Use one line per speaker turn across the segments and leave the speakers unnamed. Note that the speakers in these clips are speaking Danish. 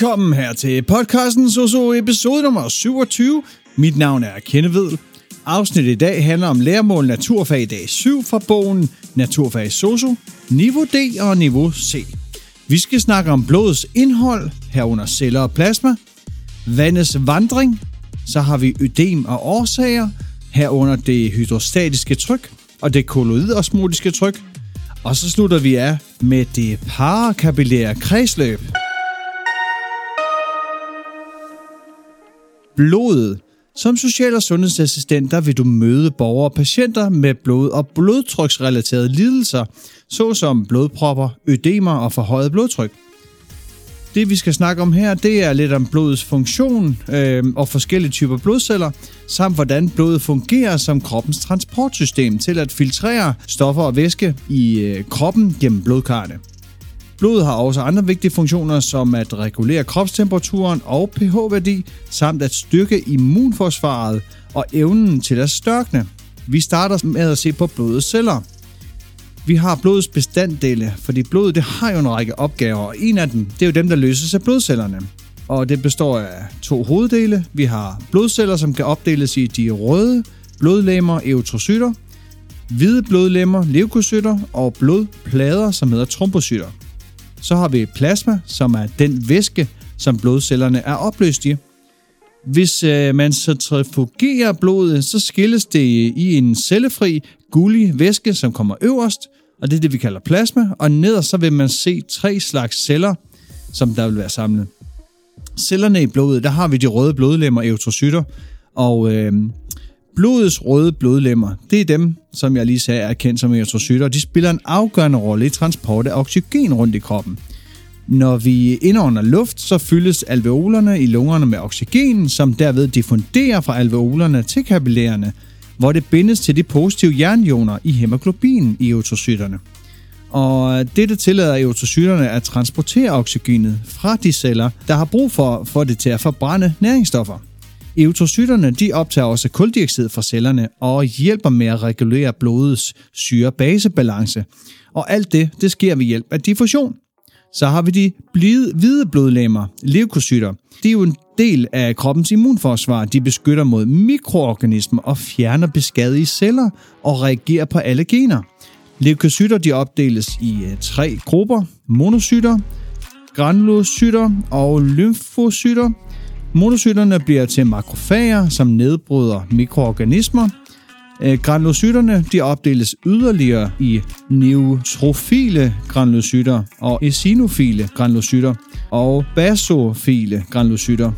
Velkommen her til podcasten Soso episode nummer 27. Mit navn er Kenne Vedel. Afsnittet i dag handler om læremål naturfag dag 7 fra bogen Naturfag Soso, niveau D og niveau C. Vi skal snakke om blodets indhold, herunder celler og plasma, vandets vandring, så har vi ødem og årsager, herunder det hydrostatiske tryk og det kolloidosmotiske tryk, og så slutter vi af med det parakapillære kredsløb. Blodet. Som social- og sundhedsassistent der vil du møde borgere og patienter med blod- og blodtryksrelaterede lidelser, såsom blodpropper, ødemer og forhøjet blodtryk. Det vi skal snakke om her, det er lidt om blodets funktion øh, og forskellige typer blodceller, samt hvordan blodet fungerer som kroppens transportsystem til at filtrere stoffer og væske i øh, kroppen gennem blodkarrene. Blodet har også andre vigtige funktioner, som at regulere kropstemperaturen og pH-værdi, samt at styrke immunforsvaret og evnen til at størkne. Vi starter med at se på blodets celler. Vi har blodets bestanddele, fordi blodet det har jo en række opgaver, og en af dem, det er jo dem, der løses af blodcellerne. Og det består af to hoveddele. Vi har blodceller, som kan opdeles i de røde blodlemmer, eutrocytter, hvide blodlemmer, leukocytter og blodplader, som hedder trombocytter. Så har vi plasma, som er den væske, som blodcellerne er opløst i. Hvis øh, man centrifugerer blodet, så skilles det i en cellefri, gullig væske, som kommer øverst, og det er det, vi kalder plasma, og nederst så vil man se tre slags celler, som der vil være samlet. Cellerne i blodet, der har vi de røde blodlemmer, eutrocytter, og øh, blodets røde blodlemmer, det er dem, som jeg lige sagde, er kendt som erytrocytter, og de spiller en afgørende rolle i transport af oxygen rundt i kroppen. Når vi indånder luft, så fyldes alveolerne i lungerne med oxygen, som derved diffunderer fra alveolerne til kapillærerne, hvor det bindes til de positive jernioner i hemoglobin i erytrocyterne. Og dette tillader erytrocyterne at transportere oxygenet fra de celler, der har brug for, for det til at forbrænde næringsstoffer. Eutrocyterne de optager også kuldioxid fra cellerne og hjælper med at regulere blodets syre-basebalance. Og alt det, det sker ved hjælp af diffusion. Så har vi de blide, hvide blodlemmer, leukocytter. Det er jo en del af kroppens immunforsvar. De beskytter mod mikroorganismer og fjerner beskadigede celler og reagerer på allergener. Leukocytter de opdeles i øh, tre grupper. Monocytter, granulocytter og lymfocytter. Monocytterne bliver til makrofager, som nedbryder mikroorganismer. Øh, granulocytterne de opdeles yderligere i neutrofile granulocytter og eosinofile granulocytter og basofile granulocytter.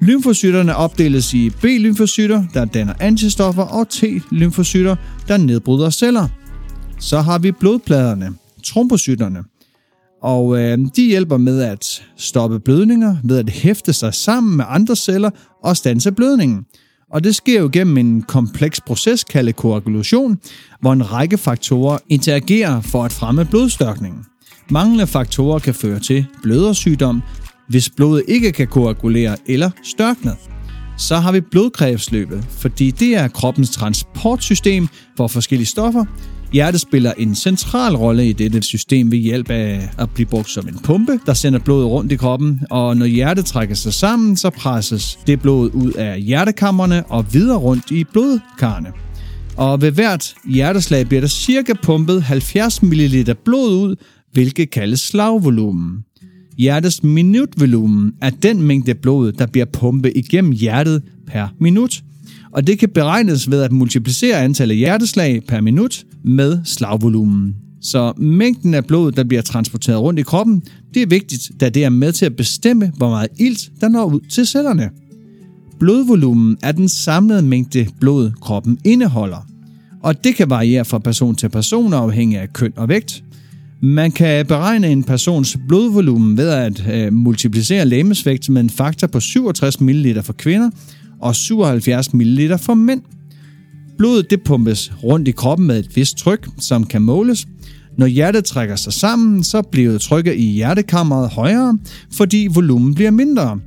Lymfocytterne opdeles i B-lymfocytter, der danner antistoffer, og T-lymfocytter, der nedbryder celler. Så har vi blodpladerne, trombocytterne, og øh, de hjælper med at stoppe blødninger ved at hæfte sig sammen med andre celler og stanse blødningen. Og det sker jo gennem en kompleks proces kaldet koagulation, hvor en række faktorer interagerer for at fremme blodstørkningen. Manglende faktorer kan føre til blødersygdom, hvis blodet ikke kan koagulere eller størkne. Så har vi blodkredsløbet, fordi det er kroppens transportsystem for forskellige stoffer. Hjertet spiller en central rolle i dette system ved hjælp af at blive brugt som en pumpe, der sender blodet rundt i kroppen, og når hjertet trækker sig sammen, så presses det blod ud af hjertekammerne og videre rundt i blodkarrene. Og ved hvert hjerteslag bliver der cirka pumpet 70 ml blod ud, hvilket kaldes slagvolumen. Hjertets minutvolumen er den mængde blod, der bliver pumpet igennem hjertet per minut. Og det kan beregnes ved at multiplicere antallet af hjerteslag per minut med slagvolumen. Så mængden af blod, der bliver transporteret rundt i kroppen, det er vigtigt, da det er med til at bestemme, hvor meget ilt, der når ud til cellerne. Blodvolumen er den samlede mængde blod, kroppen indeholder. Og det kan variere fra person til person afhængig af køn og vægt. Man kan beregne en persons blodvolumen ved at øh, multiplicere lægemesvægt med en faktor på 67 ml for kvinder og 77 ml for mænd. Blodet det pumpes rundt i kroppen med et vist tryk, som kan måles. Når hjertet trækker sig sammen, så bliver trykket i hjertekammeret højere, fordi volumen bliver mindre.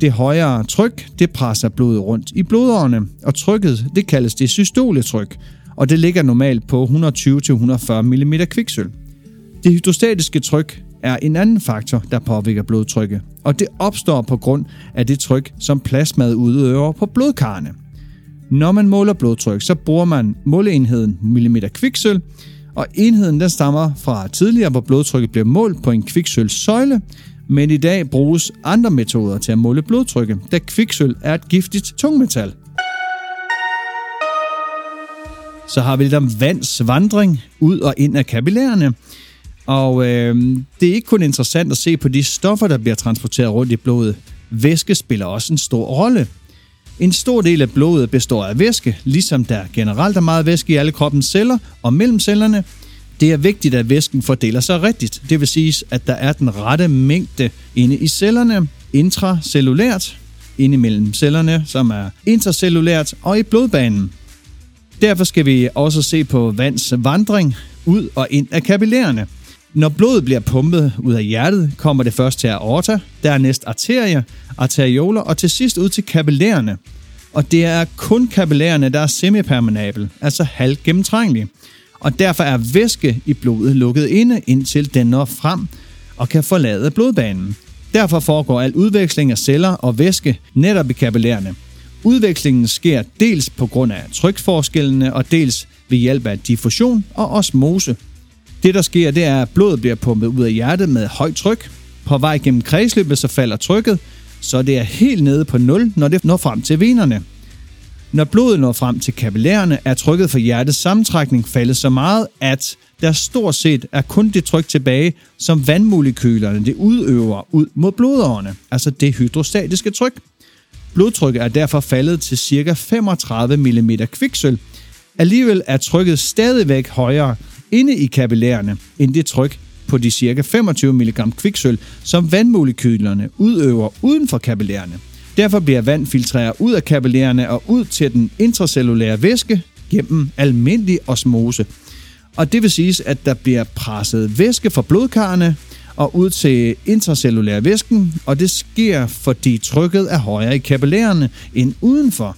Det højere tryk, det presser blodet rundt i blodårene, og trykket, det kaldes det systoletryk, og det ligger normalt på 120-140 mm kviksøl. Det hydrostatiske tryk, er en anden faktor, der påvirker blodtrykket, og det opstår på grund af det tryk, som plasmaet udøver på blodkarrene. Når man måler blodtryk, så bruger man måleenheden millimeter kviksøl, og enheden den stammer fra tidligere, hvor blodtrykket blev målt på en kviksølsøjle, men i dag bruges andre metoder til at måle blodtrykket, da kviksøl er et giftigt tungmetal. Så har vi lidt om vands vandring ud og ind af kapillærerne. Og øh, det er ikke kun interessant at se på de stoffer, der bliver transporteret rundt i blodet. Væske spiller også en stor rolle. En stor del af blodet består af væske, ligesom der generelt er meget væske i alle kroppens celler og mellem cellerne. Det er vigtigt, at væsken fordeler sig rigtigt. Det vil sige, at der er den rette mængde inde i cellerne, intracellulært, inde mellem cellerne, som er intercellulært, og i blodbanen. Derfor skal vi også se på vands vandring ud og ind af kapillærerne. Når blodet bliver pumpet ud af hjertet, kommer det først til aorta, dernæst arterier, arterioler og til sidst ud til kapillærerne. Og det er kun kapillærerne, der er semipermeabel, altså halvt gennemtrængelige. Og derfor er væske i blodet lukket inde, indtil den når frem og kan forlade blodbanen. Derfor foregår al udveksling af celler og væske netop i kapillærerne. Udvekslingen sker dels på grund af trykforskellene og dels ved hjælp af diffusion og osmose. Det der sker, det er, at blodet bliver pumpet ud af hjertet med højt tryk. På vej gennem kredsløbet så falder trykket, så det er helt nede på 0, når det når frem til venerne. Når blodet når frem til kapillærerne, er trykket for hjertets sammentrækning faldet så meget, at der stort set er kun det tryk tilbage, som vandmolekylerne det udøver ud mod blodårene, altså det hydrostatiske tryk. Blodtrykket er derfor faldet til ca. 35 mm kviksøl. Alligevel er trykket stadigvæk højere inde i kapillærerne end det tryk på de ca. 25 mg kviksøl, som vandmolekylerne udøver uden for kapillærerne. Derfor bliver vand filtreret ud af kapillærerne og ud til den intracellulære væske gennem almindelig osmose. Og det vil sige, at der bliver presset væske fra blodkarrene og ud til intracellulær væsken, og det sker, fordi trykket er højere i kapillærerne end udenfor.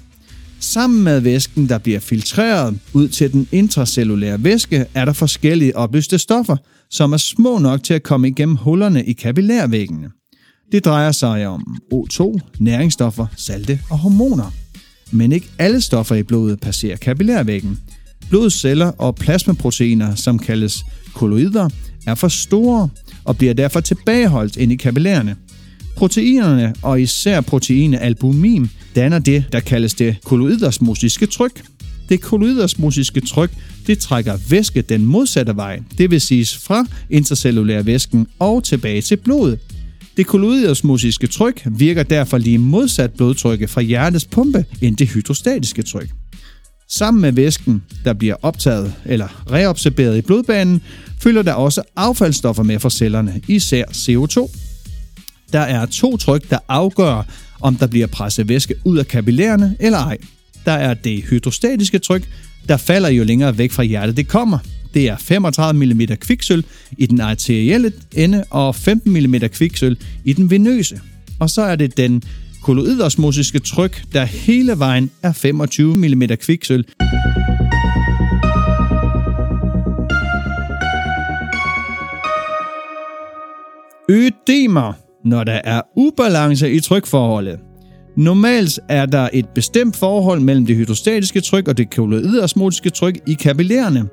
Sammen med væsken, der bliver filtreret ud til den intracellulære væske, er der forskellige opløste stoffer, som er små nok til at komme igennem hullerne i kapillærvæggene. Det drejer sig om O2, næringsstoffer, salte og hormoner. Men ikke alle stoffer i blodet passerer kapillærvæggen. Blodets celler og plasmaproteiner, som kaldes kolloider, er for store og bliver derfor tilbageholdt ind i kapillærerne. Proteinerne, og især proteinet albumin, danner det, der kaldes det kolloidosmosiske tryk. Det kolloidosmosiske tryk, det trækker væske den modsatte vej, det vil sige fra intercellulær væsken og tilbage til blodet. Det kolloidosmosiske tryk virker derfor lige modsat blodtrykket fra hjertets pumpe end det hydrostatiske tryk. Sammen med væsken, der bliver optaget eller reabsorberet i blodbanen, følger der også affaldsstoffer med fra cellerne, især CO2. Der er to tryk, der afgør, om der bliver presset væske ud af kapillærerne eller ej. Der er det hydrostatiske tryk, der falder jo længere væk fra hjertet det kommer. Det er 35 mm kviksøl i den arterielle ende og 15 mm kviksøl i den venøse. Og så er det den kolloidosmosiske tryk, der hele vejen er 25 mm kviksøl. Ødemer, når der er ubalance i trykforholdet. Normalt er der et bestemt forhold mellem det hydrostatiske tryk og det kolloidosmotiske tryk i kapillærerne,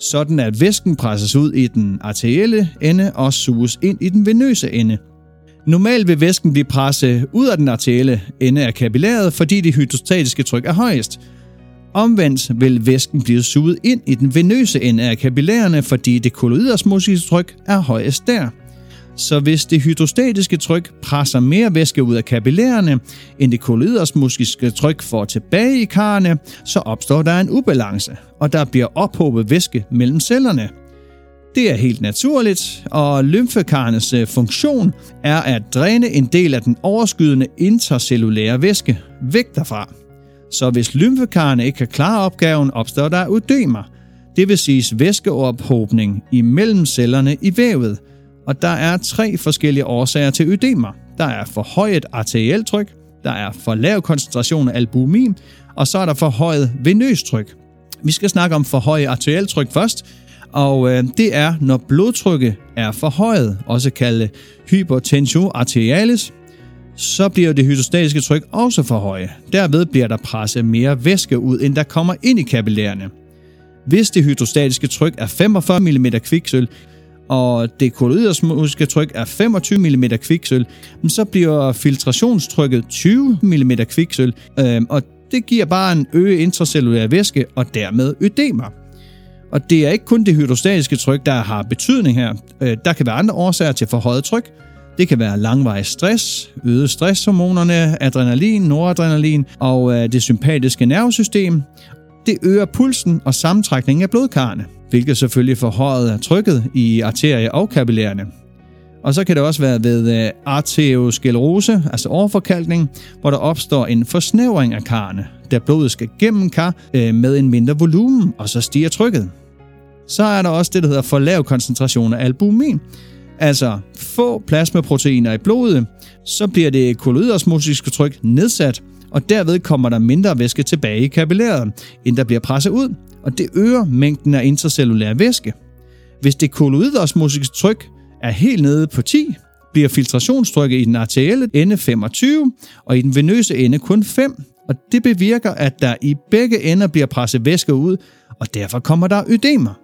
sådan at væsken presses ud i den arterielle ende og suges ind i den venøse ende. Normalt vil væsken blive presset ud af den arterielle ende af kapillæret, fordi det hydrostatiske tryk er højest. Omvendt vil væsken blive suget ind i den venøse ende af kapillærerne, fordi det kolloidosmotiske tryk er højest der. Så hvis det hydrostatiske tryk presser mere væske ud af kapillærerne, end det kolloidosmotiske tryk får tilbage i karrene, så opstår der en ubalance, og der bliver ophobet væske mellem cellerne. Det er helt naturligt, og lymfekarrenes øh, funktion er at dræne en del af den overskydende intercellulære væske væk derfra. Så hvis lymfekarrene ikke kan klare opgaven, opstår der ødemer, det vil sige væskeophobning imellem cellerne i vævet, og der er tre forskellige årsager til ødemer. Der er forhøjet arterieltryk, der er for lav koncentration af albumin, og så er der forhøjet venøstryk. Vi skal snakke om forhøjet arterieltryk først. Og øh, det er, når blodtrykket er forhøjet, også kaldet hypertension arterialis, så bliver det hydrostatiske tryk også for høje. Derved bliver der presset mere væske ud, end der kommer ind i kapillærerne. Hvis det hydrostatiske tryk er 45 mm kviksøl, og det kolloidosmotiske tryk er 25 mm kviksøl, så bliver filtrationstrykket 20 mm kviksøl, øh, og det giver bare en øget intracellulær væske og dermed ødemer. Og det er ikke kun det hydrostatiske tryk, der har betydning her. Øh, der kan være andre årsager til forhøjet tryk. Det kan være langvarig stress, øget stresshormonerne, adrenalin, noradrenalin og øh, det sympatiske nervesystem. Det øger pulsen og sammentrækningen af blodkarrene, hvilket selvfølgelig forhøjet trykket i arterier og kapillærerne. Og så kan det også være ved øh, arteriosklerose, altså overforkalkning, hvor der opstår en forsnævring af karrene, da blodet skal gennem kar øh, med en mindre volumen, og så stiger trykket. Så er der også det, der hedder for lav koncentration af albumin, altså få plasmaproteiner i blodet, så bliver det kolloidosmotiske tryk nedsat, og derved kommer der mindre væske tilbage i kapillæret, end der bliver presset ud, og det øger mængden af intracellulær væske. Hvis det kolloidosmotiske tryk er helt nede på 10, bliver filtrationstrykket i den arterielle ende 25, og i den venøse ende kun 5, og det bevirker, at der i begge ender bliver presset væske ud, og derfor kommer der ødemer.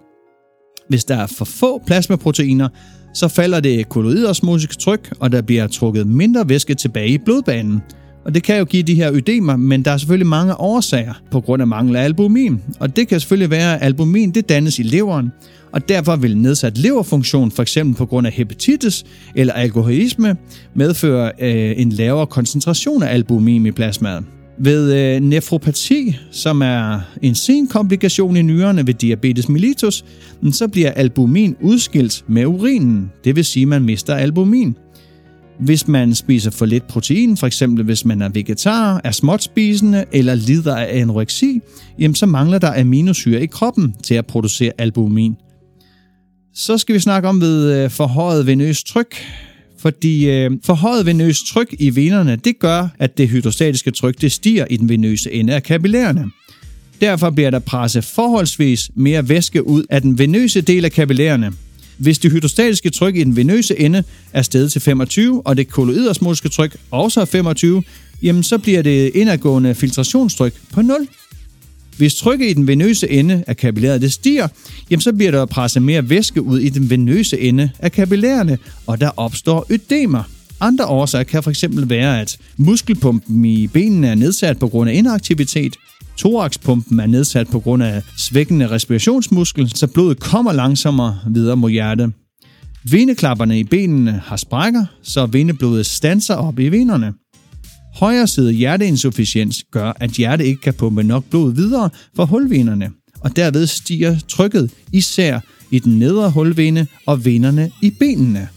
Hvis der er for få plasmaproteiner, så falder det kolloidosmotiske tryk, og der bliver trukket mindre væske tilbage i blodbanen. Og det kan jo give de her ødemer, men der er selvfølgelig mange årsager på grund af mangel af albumin. Og det kan selvfølgelig være, at albumin det dannes i leveren, og derfor vil nedsat leverfunktion, f.eks. på grund af hepatitis eller alkoholisme, medføre øh, en lavere koncentration af albumin i plasmaet. Ved øh, nefropati, som er en sen komplikation i nyrerne ved diabetes mellitus, så bliver albumin udskilt med urinen, det vil sige, at man mister albumin. Hvis man spiser for lidt protein, for eksempel hvis man er vegetar, er småtspisende eller lider af anoreksi, jamen så mangler der aminosyre i kroppen til at producere albumin. Så skal vi snakke om ved øh, forhøjet venøst tryk. Fordi øh, forhøjet venøst tryk i venerne, det gør, at det hydrostatiske tryk det stiger i den venøse ende af kapillærerne. Derfor bliver der presset forholdsvis mere væske ud af den venøse del af kapillærerne. Hvis det hydrostatiske tryk i den venøse ende er steget til 25, og det kolloidosmotiske tryk også er 25, jamen så bliver det indadgående filtrationstryk på 0. Hvis trykket i den venøse ende af kapillæret det stiger, jamen så bliver der presset mere væske ud i den venøse ende af kapillærerne, og der opstår ødemer. Andre årsager kan fx være, at muskelpumpen i benene er nedsat på grund af inaktivitet, thoraxpumpen er nedsat på grund af svækkende respirationsmuskel, så blodet kommer langsommere videre mod hjertet. Veneklapperne i benene har sprækker, så veneblodet stanser op i venerne. Højre side hjerteinsufficiens gør, at hjertet ikke kan pumpe nok blod videre fra hulvenerne, og derved stiger trykket især i den nedre hulvene og venerne i benene.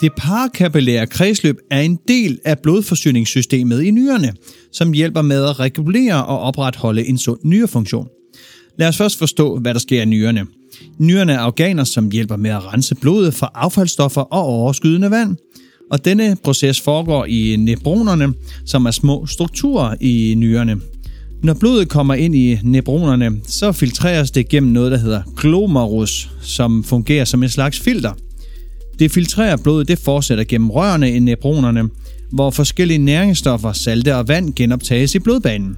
Det parakapillære kredsløb er en del af blodforsyningssystemet i nyrerne, som hjælper med at regulere og opretholde en sund nyrefunktion. Lad os først forstå, hvad der sker i nyrerne. Nyrerne er organer, som hjælper med at rense blodet for affaldsstoffer og overskydende vand. Og denne proces foregår i nebronerne, som er små strukturer i nyrerne. Når blodet kommer ind i nebronerne, så filtreres det gennem noget, der hedder glomerus, som fungerer som en slags filter. Det filtrerer blodet, det fortsætter gennem rørene i nebronerne, hvor forskellige næringsstoffer, salte og vand genoptages i blodbanen.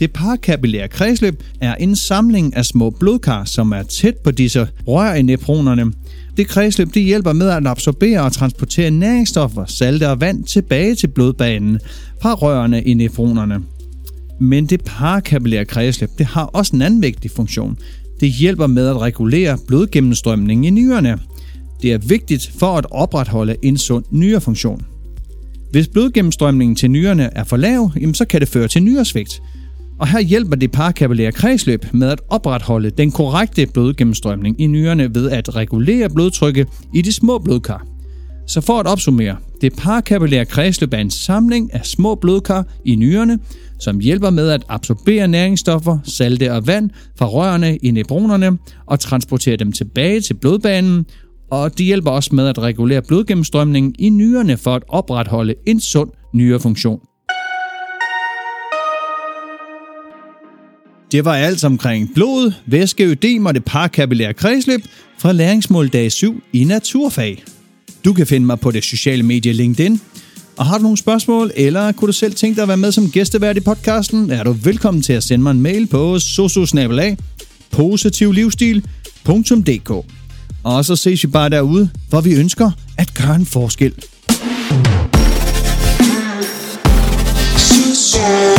Det parakapillære kredsløb er en samling af små blodkar, som er tæt på disse rør i nepronerne. Det kredsløb det hjælper med at absorbere og transportere næringsstoffer, salte og vand tilbage til blodbanen fra rørene i nefronerne. Men det parakapillære kredsløb det har også en anden vigtig funktion. Det hjælper med at regulere blodgennemstrømningen i nyrerne. Det er vigtigt for at opretholde en sund nyrefunktion. Hvis blodgennemstrømningen til nyrerne er for lav, så kan det føre til nyresvigt – og her hjælper det parakapillære kredsløb med at opretholde den korrekte blodgennemstrømning i nyrerne ved at regulere blodtrykket i de små blodkar. Så for at opsummere, det parakapillære kredsløb er en samling af små blodkar i nyrerne, som hjælper med at absorbere næringsstoffer, salte og vand fra rørene i nebronerne og transportere dem tilbage til blodbanen, og de hjælper også med at regulere blodgennemstrømningen i nyrerne for at opretholde en sund nyrefunktion. Det var alt omkring blod, væskeødem og det parkapillære kredsløb fra læringsmål dag 7 i naturfag. Du kan finde mig på det sociale medie LinkedIn. Og har du nogle spørgsmål, eller kunne du selv tænke dig at være med som gæstevært i podcasten, er du velkommen til at sende mig en mail på sososnabelag positivlivsstil.dk. Og så ses vi bare derude, hvor vi ønsker at gøre en forskel. Susan.